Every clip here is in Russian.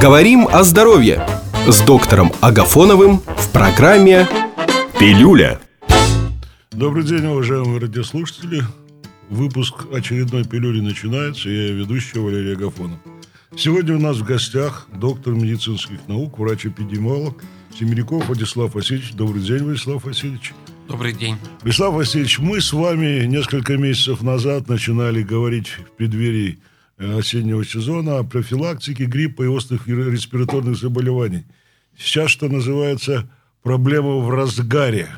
Говорим о здоровье с доктором Агафоновым в программе «Пилюля». Добрый день, уважаемые радиослушатели. Выпуск очередной пилюли начинается. Я ведущий Валерий Агафонов. Сегодня у нас в гостях доктор медицинских наук, врач-эпидемиолог Семеряков Владислав Васильевич. Добрый день, Владислав Васильевич. Добрый день. Владислав Васильевич, мы с вами несколько месяцев назад начинали говорить в преддверии осеннего сезона о профилактике гриппа и острых респираторных заболеваний. Сейчас, что называется, проблема в разгаре.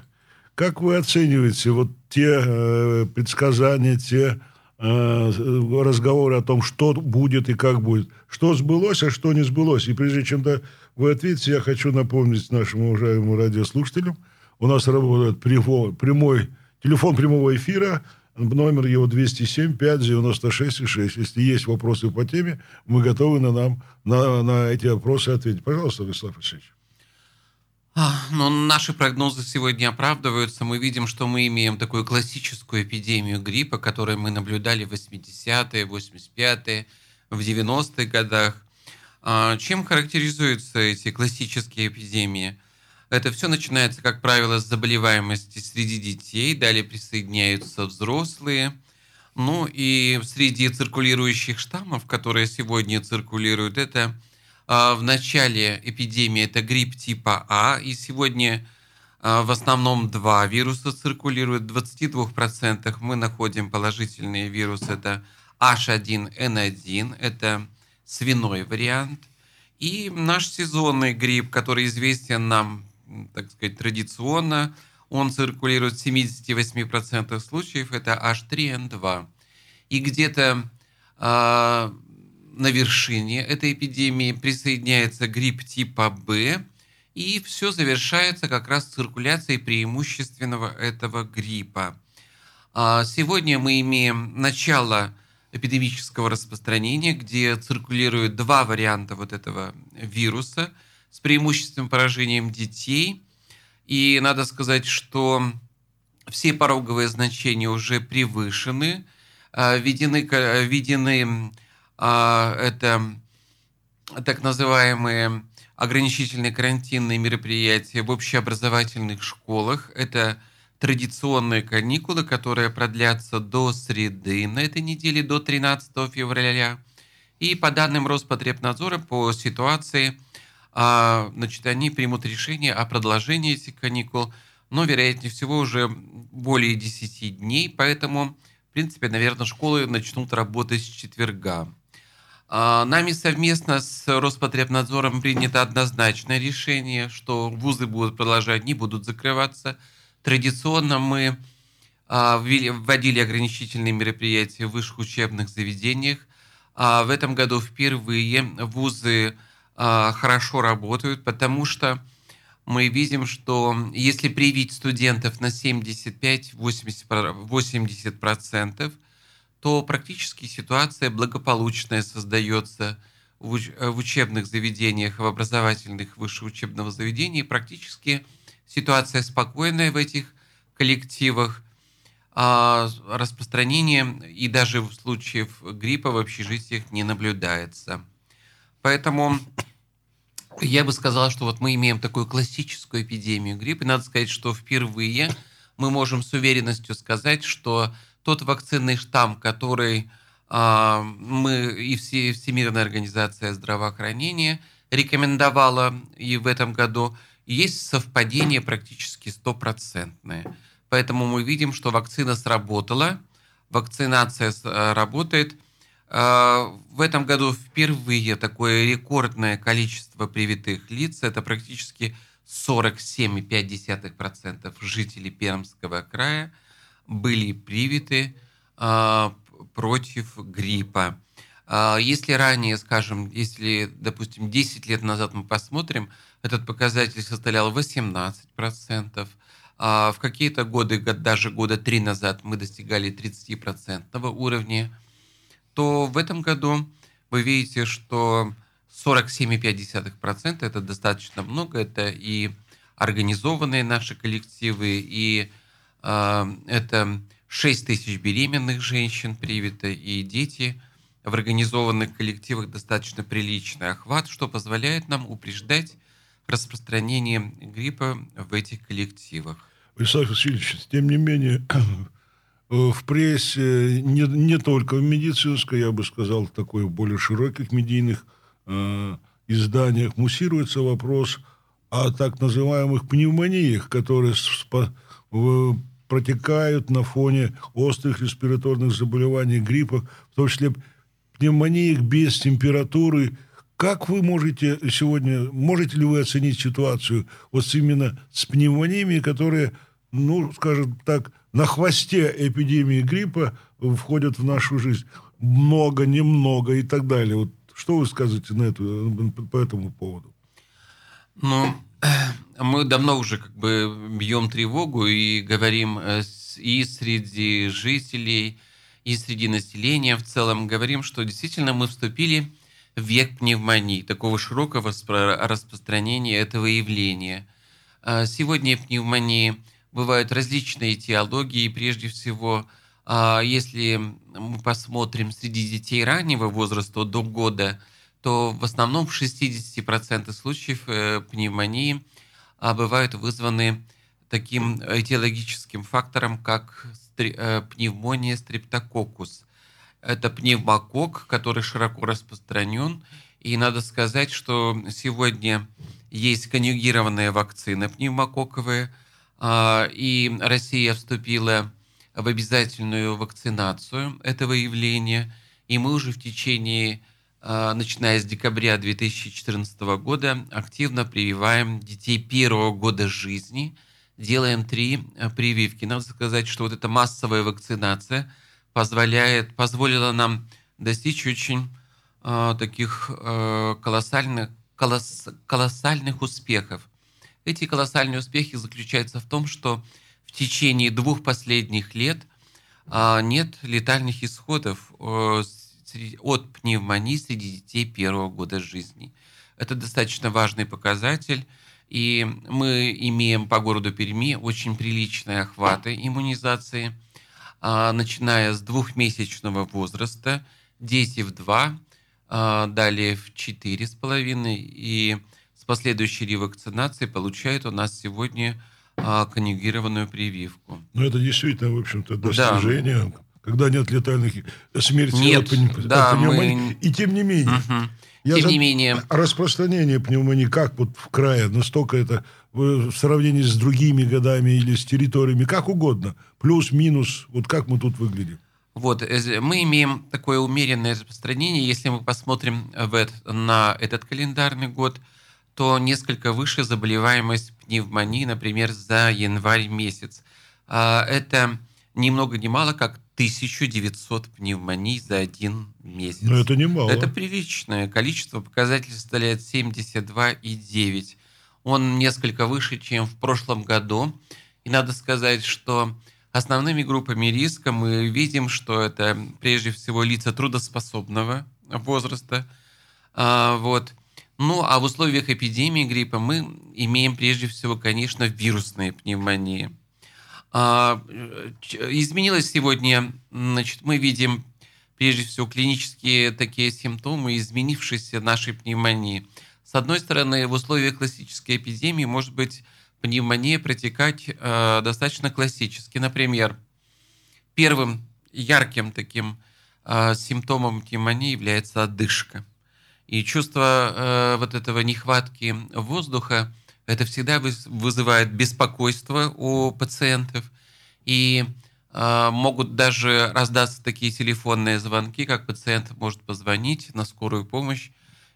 Как вы оцениваете вот те э, предсказания, те э, разговоры о том, что будет и как будет? Что сбылось, а что не сбылось? И прежде чем -то вы ответите, я хочу напомнить нашим уважаемым радиослушателям – у нас работает прямой, телефон прямого эфира, номер его 207 596 6. Если есть вопросы по теме, мы готовы на, нам, на, на эти вопросы ответить. Пожалуйста, Вячеслав Алексеевич. А, ну, наши прогнозы сегодня оправдываются. Мы видим, что мы имеем такую классическую эпидемию гриппа, которую мы наблюдали в 80-е, 85-е, в 90-х годах. А, чем характеризуются эти классические эпидемии? Это все начинается, как правило, с заболеваемости среди детей, далее присоединяются взрослые. Ну и среди циркулирующих штаммов, которые сегодня циркулируют, это э, в начале эпидемии это грипп типа А, и сегодня э, в основном два вируса циркулируют. В 22% мы находим положительные вирусы, это H1N1, это свиной вариант. И наш сезонный грипп, который известен нам так сказать, традиционно он циркулирует в 78% случаев, это H3N2. И где-то э, на вершине этой эпидемии присоединяется грипп типа Б, и все завершается как раз циркуляцией преимущественного этого гриппа. А сегодня мы имеем начало эпидемического распространения, где циркулируют два варианта вот этого вируса – с преимущественным поражением детей. И надо сказать, что все пороговые значения уже превышены. А, введены, введены а, это так называемые ограничительные карантинные мероприятия в общеобразовательных школах. Это традиционные каникулы, которые продлятся до среды на этой неделе, до 13 февраля. И по данным Роспотребнадзора, по ситуации – а, значит, они примут решение о продолжении этих каникул, но, вероятнее всего, уже более 10 дней, поэтому, в принципе, наверное, школы начнут работать с четверга. А, нами совместно с Роспотребнадзором принято однозначное решение, что вузы будут продолжать, не будут закрываться. Традиционно мы а, вводили ограничительные мероприятия в высших учебных заведениях. В этом году впервые вузы а, хорошо работают, потому что мы видим, что если привить студентов на 75-80%, то практически ситуация благополучная создается в учебных заведениях, в образовательных высших учебных заведениях. Практически ситуация спокойная в этих коллективах. А распространение и даже в случае гриппа в общежитиях не наблюдается. Поэтому я бы сказал, что вот мы имеем такую классическую эпидемию гриппа. И надо сказать, что впервые мы можем с уверенностью сказать, что тот вакцинный штамм, который э, мы и все, Всемирная организация здравоохранения рекомендовала и в этом году, есть совпадение практически стопроцентное. Поэтому мы видим, что вакцина сработала, вакцинация э, работает – в этом году впервые такое рекордное количество привитых лиц. Это практически 47,5% жителей Пермского края были привиты а, против гриппа. А, если ранее, скажем, если, допустим, 10 лет назад мы посмотрим, этот показатель составлял 18%, а в какие-то годы, даже года три назад мы достигали 30% уровня то в этом году вы видите, что 47,5% это достаточно много, это и организованные наши коллективы, и э, это 6 тысяч беременных женщин привито, и дети в организованных коллективах достаточно приличный охват, что позволяет нам упреждать распространение гриппа в этих коллективах. Вячеслав Васильевич, тем не менее, в прессе, не, не только в медицинской, я бы сказал, такой в более широких медийных э, изданиях, муссируется вопрос о так называемых пневмониях, которые спо, в, протекают на фоне острых респираторных заболеваний, гриппа, в том числе пневмониях без температуры. Как вы можете сегодня, можете ли вы оценить ситуацию вот именно с пневмониями, которые, ну, скажем так, на хвосте эпидемии гриппа входят в нашу жизнь. Много, немного и так далее. Вот что вы скажете на это, по этому поводу? Ну, мы давно уже как бы бьем тревогу и говорим э, и среди жителей, и среди населения в целом, говорим, что действительно мы вступили в век пневмонии, такого широкого распространения этого явления. А сегодня пневмонии бывают различные теологии, прежде всего, а, если мы посмотрим среди детей раннего возраста, до года, то в основном в 60% случаев э, пневмонии а, бывают вызваны таким этиологическим фактором, как э, пневмония стрептококус. Это пневмокок, который широко распространен. И надо сказать, что сегодня есть конъюгированная вакцина пневмококковая – а, и Россия вступила в обязательную вакцинацию этого явления, и мы уже в течение, а, начиная с декабря 2014 года, активно прививаем детей первого года жизни, делаем три а, прививки. Надо сказать, что вот эта массовая вакцинация позволяет, позволила нам достичь очень таких колоссальных, колосс, колоссальных успехов. Эти колоссальные успехи заключаются в том, что в течение двух последних лет а, нет летальных исходов от пневмонии среди детей первого года жизни. Это достаточно важный показатель, и мы имеем по городу Перми очень приличные охваты иммунизации, а, начиная с двухмесячного возраста, дети в два, а, далее в четыре с половиной и последующей ревакцинации получает у нас сегодня а, конъюгированную прививку. Ну, это действительно, в общем-то, достижение. Да. Когда нет летальных смертей нет, от, да, пневмонии. Мы... И тем не менее. Угу. Я тем за... не менее. Распространение пневмонии как вот в крае, настолько это в сравнении с другими годами или с территориями, как угодно. Плюс, минус, вот как мы тут выглядим. Вот, э, мы имеем такое умеренное распространение, если мы посмотрим в это, на этот календарный год – то несколько выше заболеваемость пневмонии, например, за январь месяц. А, это ни много ни мало, как 1900 пневмоний за один месяц. Но это немало. Это приличное количество. Показатель составляет 72,9. Он несколько выше, чем в прошлом году. И надо сказать, что основными группами риска мы видим, что это прежде всего лица трудоспособного возраста. А, вот. Ну, а в условиях эпидемии гриппа мы имеем прежде всего, конечно, вирусные пневмонии. А, изменилось сегодня, значит, мы видим прежде всего клинические такие симптомы изменившейся нашей пневмонии. С одной стороны, в условиях классической эпидемии может быть пневмония протекать э, достаточно классически. Например, первым ярким таким э, симптомом пневмонии является одышка. И чувство э, вот этого нехватки воздуха, это всегда вызывает беспокойство у пациентов. И э, могут даже раздаться такие телефонные звонки, как пациент может позвонить на скорую помощь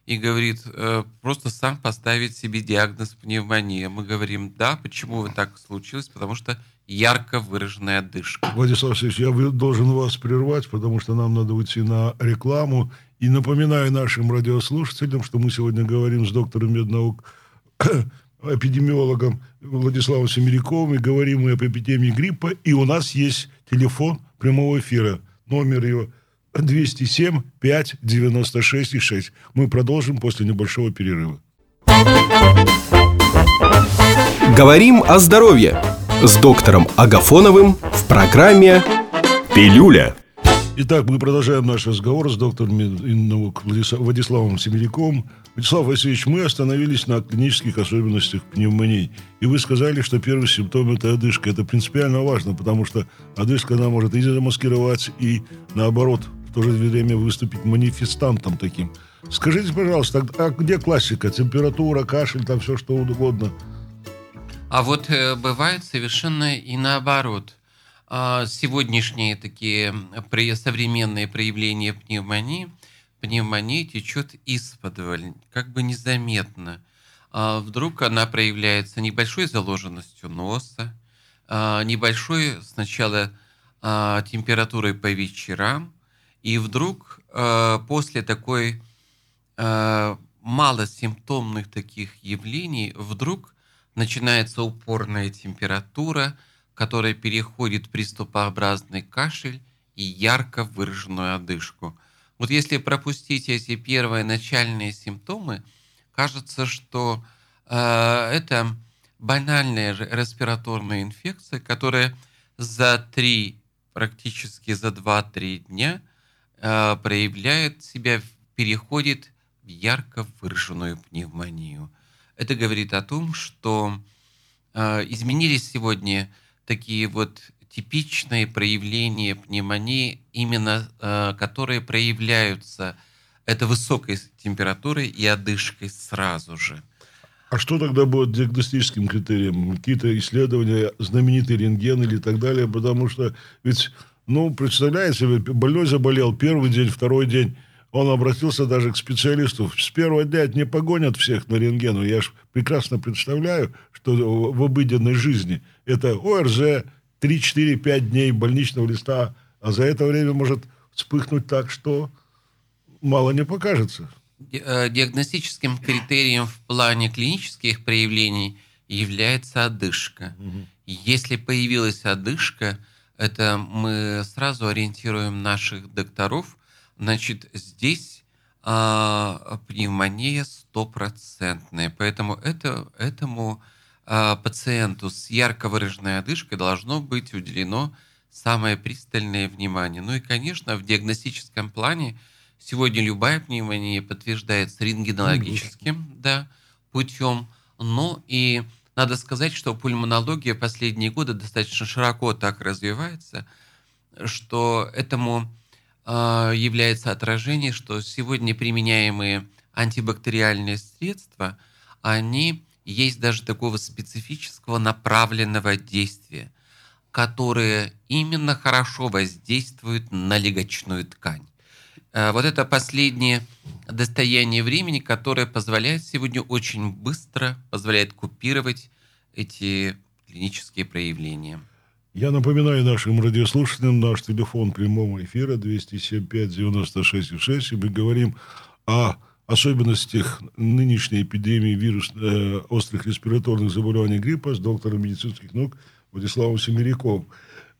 и говорит, э, просто сам поставить себе диагноз пневмония. Мы говорим, да, почему так случилось? Потому что ярко выраженная одышка. Владислав Алексеевич, я должен вас прервать, потому что нам надо уйти на рекламу. И напоминаю нашим радиослушателям, что мы сегодня говорим с доктором меднаук, эпидемиологом Владиславом Семеряковым, и говорим мы об эпидемии гриппа, и у нас есть телефон прямого эфира. Номер его 207 5 96 6. Мы продолжим после небольшого перерыва. Говорим о здоровье с доктором Агафоновым в программе «Пилюля». Итак, мы продолжаем наш разговор с доктором наук Владиславом Семеряковым. Владислав Васильевич, мы остановились на клинических особенностях пневмонии. И вы сказали, что первый симптом – это одышка. Это принципиально важно, потому что одышка, она может и замаскировать, и наоборот, в то же время выступить манифестантом таким. Скажите, пожалуйста, а где классика? Температура, кашель, там все что угодно? А вот э, бывает совершенно и наоборот – сегодняшние такие современные проявления пневмонии, пневмония течет из-под, как бы незаметно. А, вдруг она проявляется небольшой заложенностью носа, а, небольшой сначала температурой по вечерам, и вдруг после такой малосимптомных таких явлений вдруг начинается упорная температура – которая переходит в приступообразный кашель и ярко выраженную одышку. Вот если пропустить эти первые начальные симптомы, кажется, что э, это банальная респираторная инфекция, которая за 3, практически за 2-3 дня э, проявляет себя, переходит в ярко выраженную пневмонию. Это говорит о том, что э, изменились сегодня такие вот типичные проявления пневмонии, именно э, которые проявляются это высокой температурой и одышкой сразу же. А что тогда будет диагностическим критерием? Какие-то исследования, знаменитый рентген или так далее? Потому что ведь, ну, представляете, больной заболел первый день, второй день, он обратился даже к специалисту. С первого дня не погонят всех на рентгену. Я же прекрасно представляю, что в обыденной жизни это ОРЗ, 3-4-5 дней больничного листа, а за это время может вспыхнуть так, что мало не покажется. Э, диагностическим критерием в плане клинических проявлений является одышка. Угу. Если появилась одышка, это мы сразу ориентируем наших докторов – Значит, здесь а, пневмония стопроцентная, поэтому это, этому а, пациенту с ярко выраженной одышкой должно быть уделено самое пристальное внимание. Ну и, конечно, в диагностическом плане сегодня любая пневмония подтверждается рентгенологическим да, путем, но и надо сказать, что пульмонология последние годы достаточно широко так развивается, что этому является отражение, что сегодня применяемые антибактериальные средства, они есть даже такого специфического направленного действия, которые именно хорошо воздействуют на легочную ткань. А, вот это последнее достояние времени, которое позволяет сегодня очень быстро, позволяет купировать эти клинические проявления. Я напоминаю нашим радиослушателям наш телефон прямого эфира 275-96-6, и мы говорим о особенностях нынешней эпидемии вирус э, острых респираторных заболеваний гриппа с доктором медицинских наук Владиславом Семеряковым.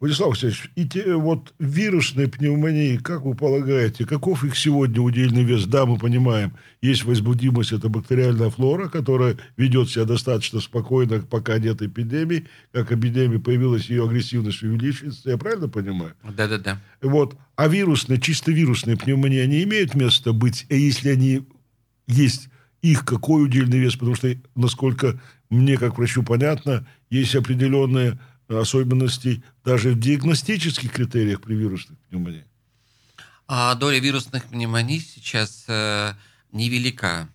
Владислав Алексеевич, и те, вот вирусные пневмонии, как вы полагаете, каков их сегодня удельный вес? Да, мы понимаем, есть возбудимость, это бактериальная флора, которая ведет себя достаточно спокойно, пока нет эпидемии. Как эпидемия появилась, ее агрессивность увеличивается. Я правильно понимаю? Да-да-да. Вот. А вирусные, чисто вирусные пневмонии, они имеют место быть? И если они есть, их какой удельный вес? Потому что, насколько мне, как врачу, понятно, есть определенные особенностей даже в диагностических критериях при вирусных пневмониях? А доля вирусных пневмоний сейчас э, невелика.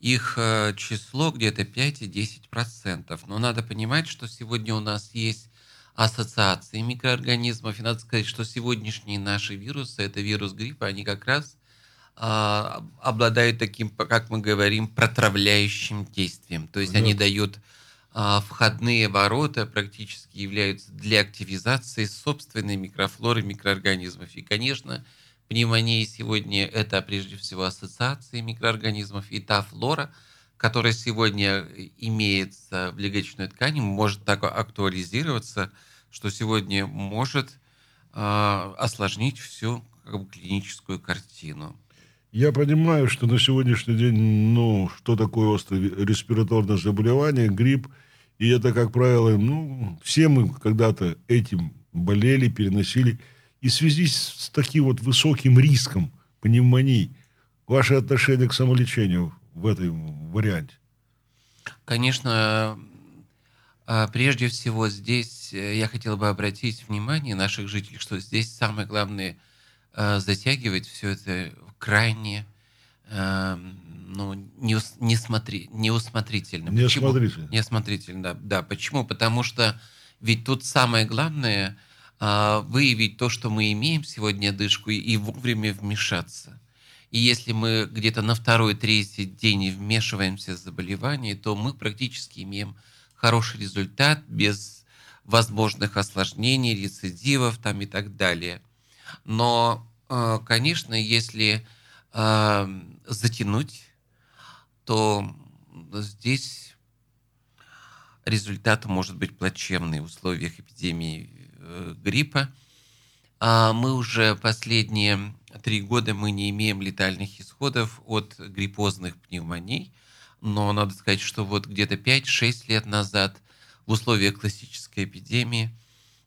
Их э, число где-то 5-10%. Но надо понимать, что сегодня у нас есть ассоциации микроорганизмов. И надо сказать, что сегодняшние наши вирусы, это вирус гриппа, они как раз э, обладают таким, как мы говорим, протравляющим действием. То есть да. они дают входные ворота практически являются для активизации собственной микрофлоры микроорганизмов. И, конечно, пневмония сегодня это прежде всего ассоциации микроорганизмов и та флора, которая сегодня имеется в легочной ткани, может так актуализироваться, что сегодня может э, осложнить всю как бы, клиническую картину. Я понимаю, что на сегодняшний день, ну, что такое острое респираторное заболевание, грипп, и это, как правило, ну, все мы когда-то этим болели, переносили. И в связи с таким вот высоким риском пневмонии, ваше отношение к самолечению в этом варианте? Конечно, а, прежде всего здесь э, я хотел бы обратить внимание наших жителей, что здесь самое главное а, затягивать все это крайне ну, не, не смотри, неусмотрительно. Неосмотрительно. Неосмотрительно, да, да. Почему? Потому что ведь тут самое главное а, выявить то, что мы имеем сегодня дышку, и вовремя вмешаться. И если мы где-то на второй, третий день вмешиваемся в заболевание, то мы практически имеем хороший результат без возможных осложнений, рецидивов там и так далее. Но, конечно, если а, затянуть, то здесь результат может быть плачевный в условиях эпидемии э, гриппа. А мы уже последние три года мы не имеем летальных исходов от гриппозных пневмоний, но надо сказать, что вот где-то 5-6 лет назад в условиях классической эпидемии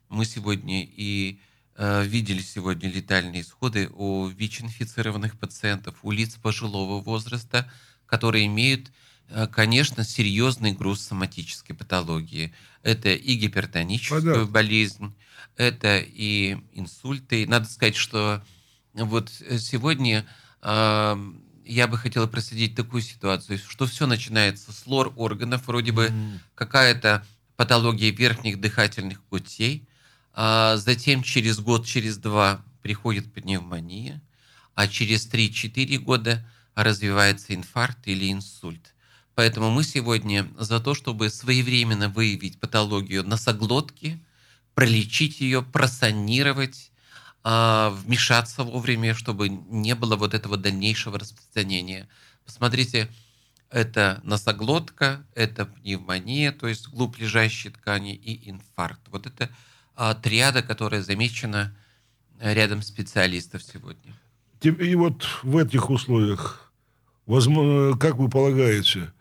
мы сегодня и видели сегодня летальные исходы у ВИЧ-инфицированных пациентов, у лиц пожилого возраста, которые имеют Э, конечно, серьезный груз соматической патологии. Это и гипертоническая Понятно. болезнь, это и инсульты. Надо сказать, что вот сегодня э, я бы хотела проследить такую ситуацию, что все начинается с лор органов, вроде бы mm. какая-то патология верхних дыхательных путей, а затем через год, через два приходит пневмония, а через 3-4 года развивается инфаркт или инсульт. Поэтому мы сегодня за то, чтобы своевременно выявить патологию носоглотки, пролечить ее, просанировать, а, вмешаться вовремя, чтобы не было вот этого дальнейшего распространения. Посмотрите, это носоглотка, это пневмония, то есть глубь лежащей ткани и инфаркт. Вот это триада, которая замечена рядом специалистов сегодня. И вот в этих условиях, возможно, как вы полагаете,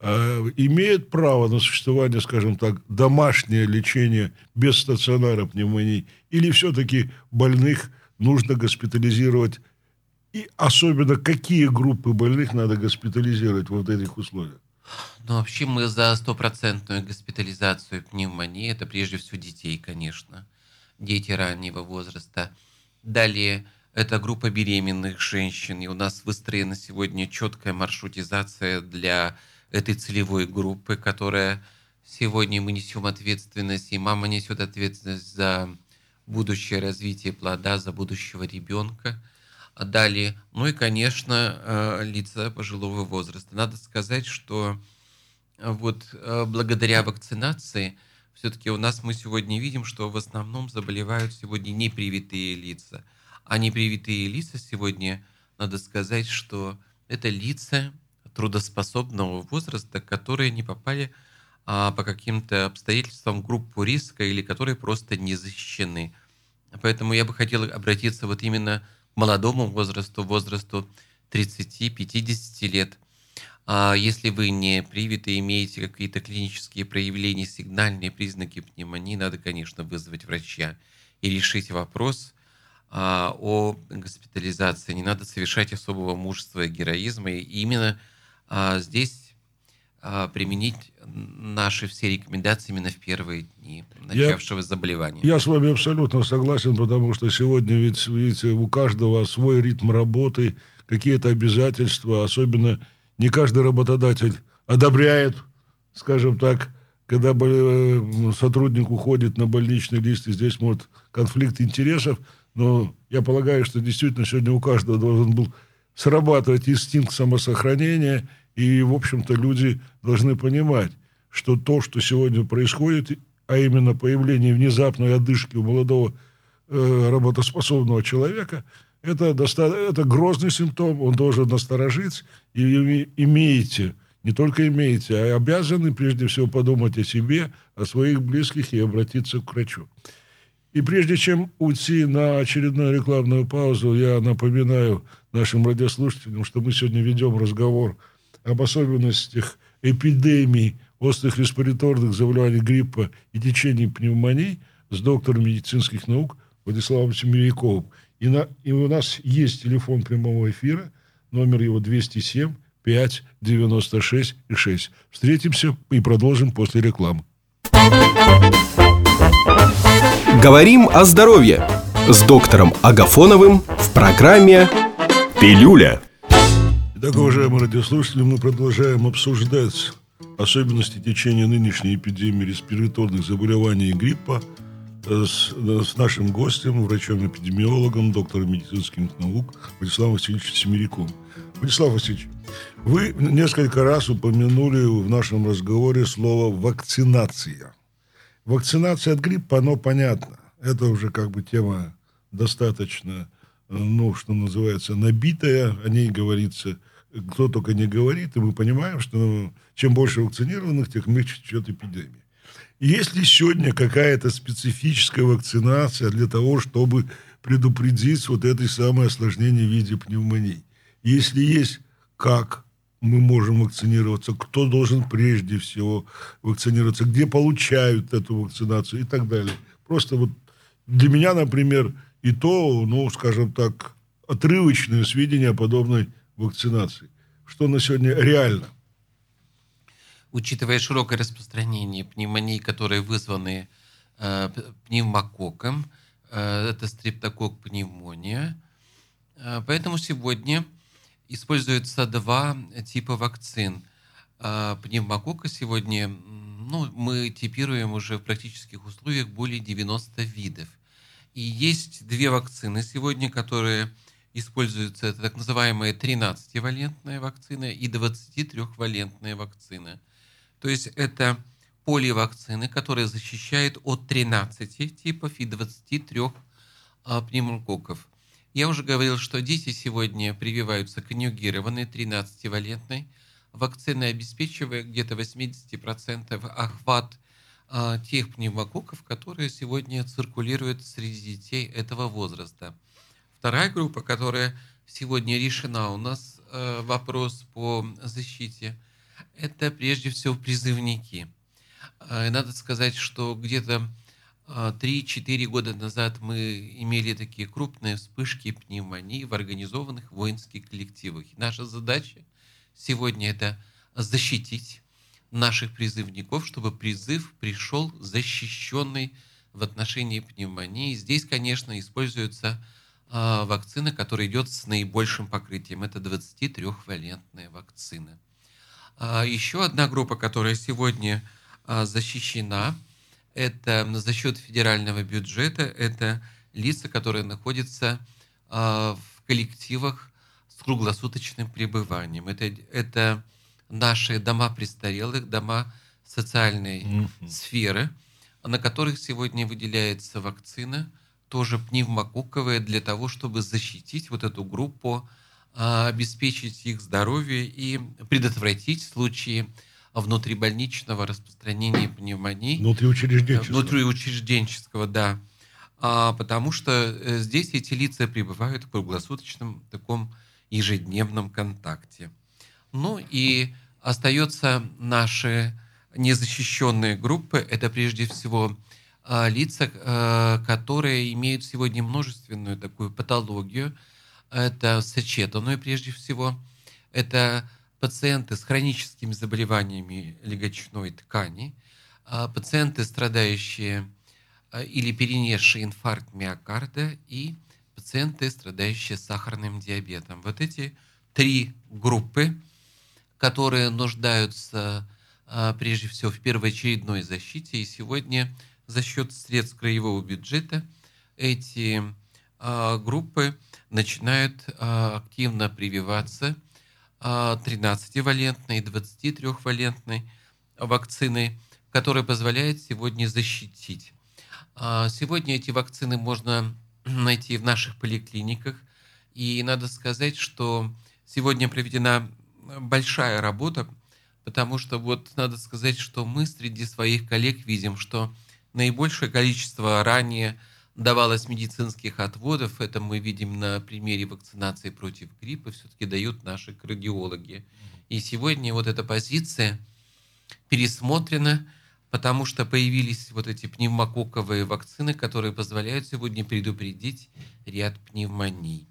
а, имеет право на существование, скажем так, домашнее лечение без стационара пневмонии, или все-таки больных нужно госпитализировать, и особенно какие группы больных надо госпитализировать вот в этих условиях? Ну, вообще мы за стопроцентную госпитализацию пневмонии. Это прежде всего детей, конечно. Дети раннего возраста. Далее это группа беременных женщин. И у нас выстроена сегодня четкая маршрутизация для этой целевой группы, которая сегодня мы несем ответственность, и мама несет ответственность за будущее развитие плода, за будущего ребенка. Далее, ну и, конечно, э, лица пожилого возраста. Надо сказать, что э, вот э, благодаря вакцинации все-таки у нас мы сегодня видим, что в основном заболевают сегодня непривитые лица. А непривитые лица сегодня, надо сказать, что это лица, трудоспособного возраста, которые не попали а, по каким-то обстоятельствам в группу риска или которые просто не защищены. Поэтому я бы хотел обратиться вот именно молодому возрасту, возрасту 30-50 лет. А если вы не привиты, имеете какие-то клинические проявления, сигнальные признаки пневмонии, надо, конечно, вызвать врача и решить вопрос а, о госпитализации. Не надо совершать особого мужества и героизма. И именно а, здесь применить наши все рекомендации именно в первые дни начавшего я, заболевания. Я с вами абсолютно согласен, потому что сегодня ведь, видите, у каждого свой ритм работы, какие-то обязательства, особенно не каждый работодатель одобряет, скажем так, когда э, сотрудник уходит на больничный лист, и здесь может конфликт интересов, но я полагаю, что действительно сегодня у каждого должен был срабатывать инстинкт самосохранения, и, в общем-то, люди должны понимать, что то, что сегодня происходит, а именно появление внезапной одышки у молодого э, работоспособного человека, это, доста- это грозный симптом, он должен насторожить, и имеете, не только имеете, а обязаны прежде всего подумать о себе, о своих близких и обратиться к врачу. И прежде чем уйти на очередную рекламную паузу, я напоминаю нашим радиослушателям, что мы сегодня ведем разговор об особенностях эпидемий острых респираторных заболеваний гриппа и течений пневмонии с доктором медицинских наук, Владиславом Семеряковым. И, на, и у нас есть телефон прямого эфира, номер его 207 5 96 и 6. Встретимся и продолжим после рекламы. Говорим о здоровье с доктором Агафоновым в программе «Пилюля». Итак, уважаемые радиослушатели, мы продолжаем обсуждать особенности течения нынешней эпидемии респираторных заболеваний и гриппа с, с нашим гостем, врачом-эпидемиологом, доктором медицинских наук Владиславом Васильевичем Семеряком. Владислав Васильевич, вы несколько раз упомянули в нашем разговоре слово «вакцинация». Вакцинация от гриппа, оно понятно. Это уже как бы тема достаточно, ну, что называется, набитая. О ней говорится, кто только не говорит. И мы понимаем, что ну, чем больше вакцинированных, тем меньше течет эпидемия. Есть ли сегодня какая-то специфическая вакцинация для того, чтобы предупредить вот это самое осложнение в виде пневмонии? Если есть, как мы можем вакцинироваться, кто должен прежде всего вакцинироваться, где получают эту вакцинацию и так далее. Просто вот для меня, например, и то, ну, скажем так, отрывочные сведения о подобной вакцинации. Что на сегодня реально? Учитывая широкое распространение пневмонии, которые вызваны э, пневмококком, э, это стрептокок пневмония, э, поэтому сегодня используются два типа вакцин. А, пневмококка сегодня ну, мы типируем уже в практических условиях более 90 видов. И есть две вакцины сегодня, которые используются. Это так называемая 13-валентная вакцина и 23-валентная вакцина. То есть это поливакцины, которые защищают от 13 типов и 23 а, пневмококков. Я уже говорил, что дети сегодня прививаются конъюгированной 13-валентной вакциной, обеспечивая где-то 80% охват а, тех пневмококков, которые сегодня циркулируют среди детей этого возраста. Вторая группа, которая сегодня решена у нас, э, вопрос по защите, это прежде всего призывники. Э, надо сказать, что где-то 3-4 а, года назад мы имели такие крупные вспышки пневмонии в организованных воинских коллективах. Наша задача сегодня это защитить наших призывников, чтобы призыв пришел защищенный в отношении пневмонии. Здесь, конечно, используются э, вакцины, которые идет с наибольшим покрытием. Это 23-валентная вакцина. А еще одна группа, которая сегодня э, защищена – это за счет федерального бюджета, это лица, которые находятся а, в коллективах с круглосуточным пребыванием. Это, это наши дома престарелых, дома социальной mm-hmm. сферы, на которых сегодня выделяется вакцина, тоже пневмококковая, для того, чтобы защитить вот эту группу, а, обеспечить их здоровье и предотвратить случаи внутрибольничного распространения пневмонии. Внутриучрежденческого. Внутриучрежденческого, да. А, потому что э, здесь эти лица пребывают в круглосуточном таком ежедневном контакте. Ну и остается наши незащищенные группы. Это прежде всего а, лица, а, которые имеют сегодня множественную такую патологию. Это сочетанную прежде всего. Это пациенты с хроническими заболеваниями легочной ткани, а, пациенты, страдающие а, или перенесшие инфаркт миокарда и пациенты, страдающие сахарным диабетом. Вот эти три группы, которые нуждаются а, прежде всего в первоочередной защите, и сегодня за счет средств краевого бюджета эти группы начинают активно прививаться 13-валентной, 23-валентной вакцины, которая позволяет сегодня защитить. А, сегодня эти вакцины можно найти в наших поликлиниках. И надо сказать, что сегодня проведена большая работа, потому что вот надо сказать, что мы среди своих коллег видим, что наибольшее количество ранее давалось медицинских отводов, это мы видим на примере вакцинации против гриппа, все-таки дают наши кардиологи. И сегодня вот эта позиция пересмотрена, потому что появились вот эти пневмококковые вакцины, которые позволяют сегодня предупредить ряд пневмоний.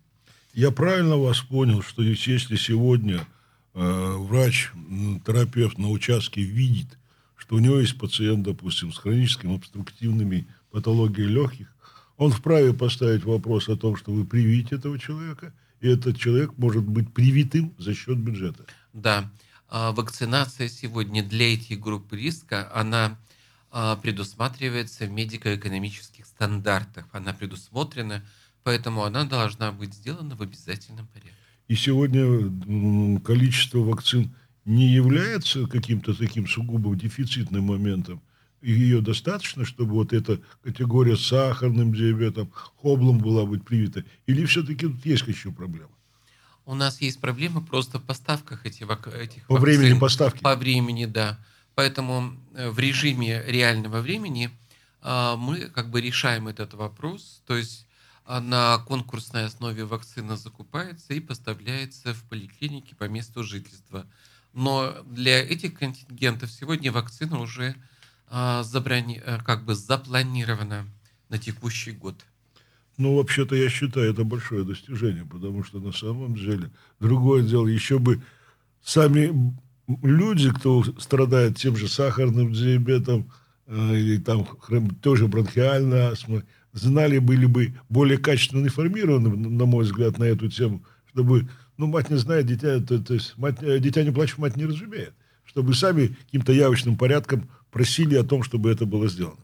Я правильно вас понял, что если сегодня врач, терапевт на участке видит, что у него есть пациент, допустим, с хроническими обструктивными патологиями легких, он вправе поставить вопрос о том, что вы привите этого человека, и этот человек может быть привитым за счет бюджета. Да. А, вакцинация сегодня для этих групп риска, она а, предусматривается в медико-экономических стандартах. Она предусмотрена, поэтому она должна быть сделана в обязательном порядке. И сегодня количество вакцин не является каким-то таким сугубо дефицитным моментом. И ее достаточно, чтобы вот эта категория с сахарным диабетом, хоблом была быть привита? Или все-таки тут есть еще проблемы? У нас есть проблемы просто в поставках этих, этих По вакцин. времени поставки? По времени, да. Поэтому э, в режиме реального времени а, мы как бы решаем этот вопрос. То есть на конкурсной основе вакцина закупается и поставляется в поликлинике по месту жительства. Но для этих контингентов сегодня вакцина уже а, заброни... Э, как бы запланирована на текущий год. Ну, вообще-то я считаю это большое достижение, потому что на самом деле другое дело, еще бы сами люди, кто страдает тем же сахарным диабетом э, или там тоже бронхиальной астмой, знали, были бы более качественно информированы, на мой взгляд, на эту тему, чтобы, ну, мать не знает, дитя, то, то есть, мать, э, дитя не плачет, мать не разумеет, чтобы сами каким-то явочным порядком просили о том, чтобы это было сделано.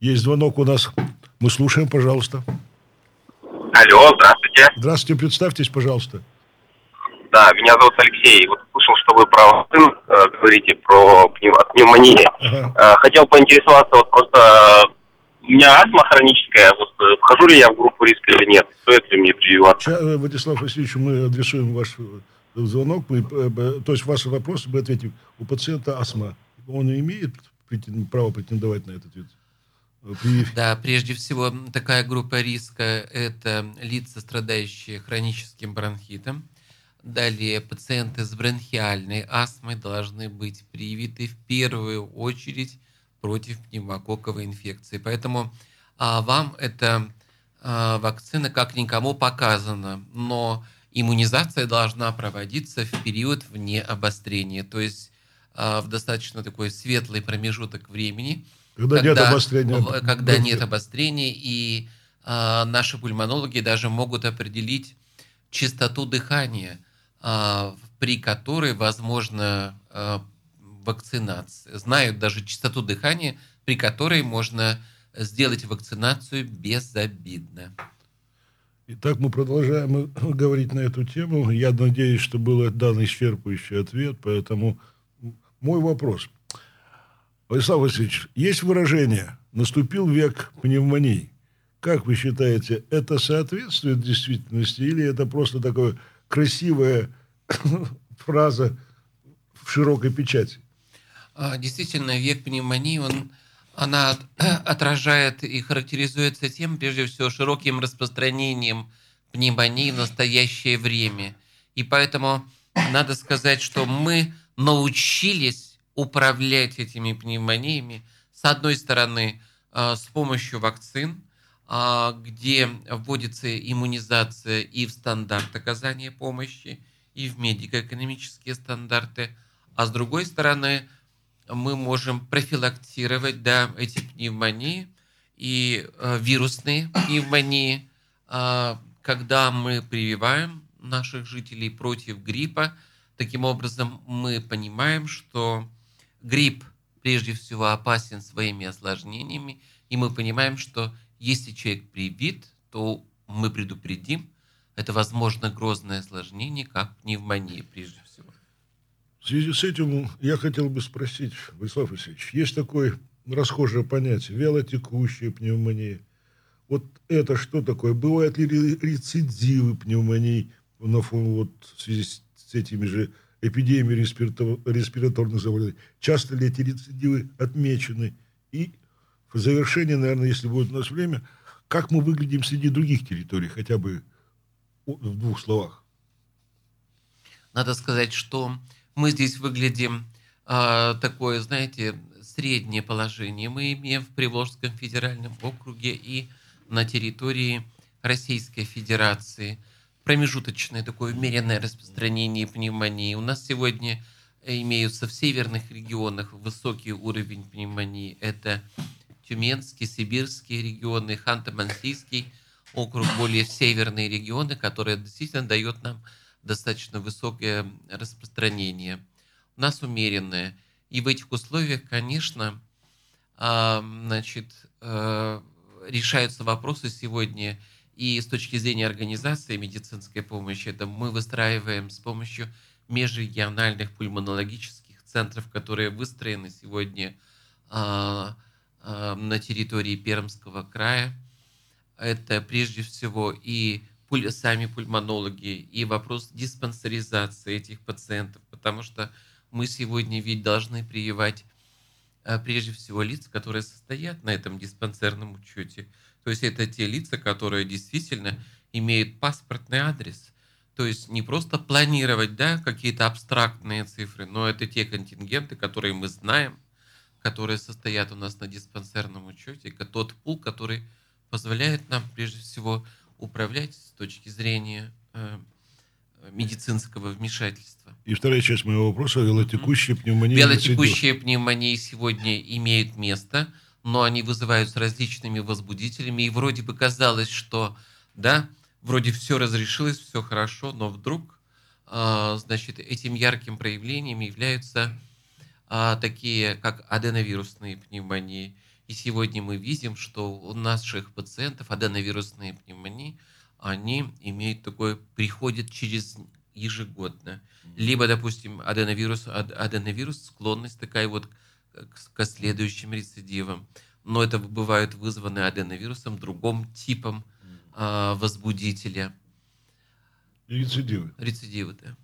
Есть звонок у нас. Мы слушаем, пожалуйста. Алло, здравствуйте. Здравствуйте, представьтесь, пожалуйста. Да, меня зовут Алексей. Вот слышал, что вы про вакцин э, говорите, про пневмонию. Ага. Э, хотел поинтересоваться, вот просто у меня астма хроническая, вот э, вхожу ли я в группу риска или нет? Стоит ли мне прививаться? Сейчас, э, Владислав Васильевич, мы адресуем ваш э, звонок, мы, то есть ваши вопросы мы ответим. У пациента астма, он имеет право претендовать на этот вид? Да, прежде всего, такая группа риска – это лица, страдающие хроническим бронхитом. Далее, пациенты с бронхиальной астмой должны быть привиты в первую очередь против пневмококковой инфекции. Поэтому а, вам эта а, вакцина как никому показана, но иммунизация должна проводиться в период вне обострения, то есть а, в достаточно такой светлый промежуток времени, когда, когда нет обострения. Когда нет обострения, и а, наши пульмонологи даже могут определить частоту дыхания, а, при которой возможно вакцинация. Знают даже частоту дыхания, при которой можно сделать вакцинацию безобидно. Итак, мы продолжаем говорить на эту тему. Я надеюсь, что был дан исчерпывающий ответ, поэтому мой вопрос. Владислав Васильевич, есть выражение «наступил век пневмонии». Как вы считаете, это соответствует действительности или это просто такая красивая фраза в широкой печати? А, действительно, век пневмонии, он, она отражает и характеризуется тем, прежде всего, широким распространением пневмонии в настоящее время. И поэтому надо сказать, что мы научились управлять этими пневмониями, с одной стороны, а, с помощью вакцин, а, где вводится иммунизация и в стандарт оказания помощи, и в медико-экономические стандарты, а с другой стороны, мы можем профилактировать да, эти пневмонии и э, вирусные пневмонии, э, когда мы прививаем наших жителей против гриппа. Таким образом, мы понимаем, что грипп прежде всего опасен своими осложнениями, и мы понимаем, что если человек привит, то мы предупредим, это возможно грозное осложнение, как пневмония прежде всего. В связи с этим я хотел бы спросить, Владислав Васильевич, есть такое расхожее понятие, вялотекущая пневмония. Вот это что такое? Бывают ли рецидивы пневмонии на фоне вот, в связи с этими же эпидемией респираторных заболеваний? Часто ли эти рецидивы отмечены? И в завершение, наверное, если будет у нас время, как мы выглядим среди других территорий, хотя бы в двух словах? Надо сказать, что мы здесь выглядим э, такой, знаете, среднее положение мы имеем в Приволжском федеральном округе и на территории Российской Федерации. Промежуточное такое умеренное распространение пневмонии. У нас сегодня имеются в северных регионах высокий уровень пневмонии. Это Тюменский, Сибирские регионы, Ханты-Мансийский округ, более северные регионы, которые действительно дают нам достаточно высокое распространение. У нас умеренное. И в этих условиях, конечно, а, значит, э, решаются вопросы сегодня и с точки зрения организации медицинской помощи. Это мы выстраиваем с помощью межрегиональных пульмонологических центров, которые выстроены сегодня а, а, на территории Пермского края. Это прежде всего и сами пульмонологи, и вопрос диспансеризации этих пациентов, потому что мы сегодня ведь должны прививать а, прежде всего лиц, которые состоят на этом диспансерном учете. То есть это те лица, которые действительно имеют паспортный адрес. То есть не просто планировать да, какие-то абстрактные цифры, но это те контингенты, которые мы знаем, которые состоят у нас на диспансерном учете, тот пул, который позволяет нам прежде всего управлять с точки зрения э, медицинского вмешательства. И вторая часть моего вопроса – велотекущая пневмония. Велотекущие пневмонии сегодня имеют место, но они вызываются различными возбудителями, и вроде бы казалось, что, да, вроде все разрешилось, все хорошо, но вдруг, э, значит, этим ярким проявлением являются э, такие, как аденовирусные пневмонии. И сегодня мы видим, что у наших пациентов аденовирусные пневмонии – они имеют такое, приходят через ежегодно. Либо, допустим, аденовирус, аденовирус, склонность такая вот к, к следующим рецидивам. Но это бывает вызвано аденовирусом, другим типом а, возбудителя. Рецидивы. Рецидивы, да.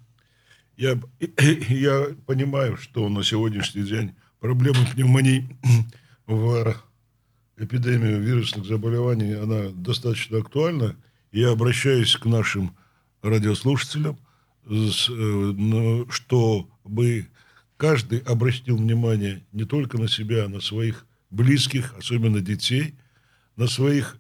Я, я понимаю, что на сегодняшний день проблема пневмонии в эпидемии вирусных заболеваний, она достаточно актуальна. Я обращаюсь к нашим радиослушателям, э, чтобы каждый обратил внимание не только на себя, а на своих близких, особенно детей, на своих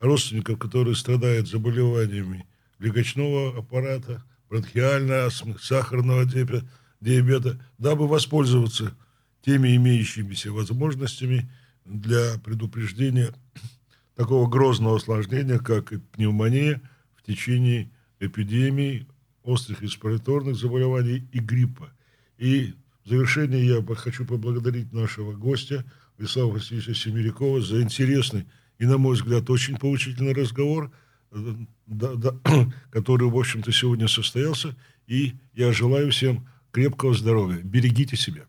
родственников, которые страдают заболеваниями легочного аппарата, бронхиальной астмы, сахарного диабета, дабы воспользоваться теми имеющимися возможностями для предупреждения такого грозного осложнения, как пневмония в течение эпидемии острых респираторных заболеваний и гриппа. И в завершение я хочу поблагодарить нашего гостя Вячеслава Васильевича Семерякова за интересный и, на мой взгляд, очень поучительный разговор, э, который, в общем-то, сегодня состоялся. И я желаю всем крепкого здоровья. Берегите себя.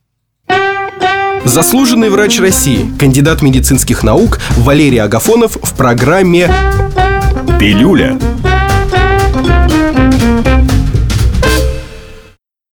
Заслуженный врач России, кандидат медицинских наук Валерий Агафонов в программе «Пилюля».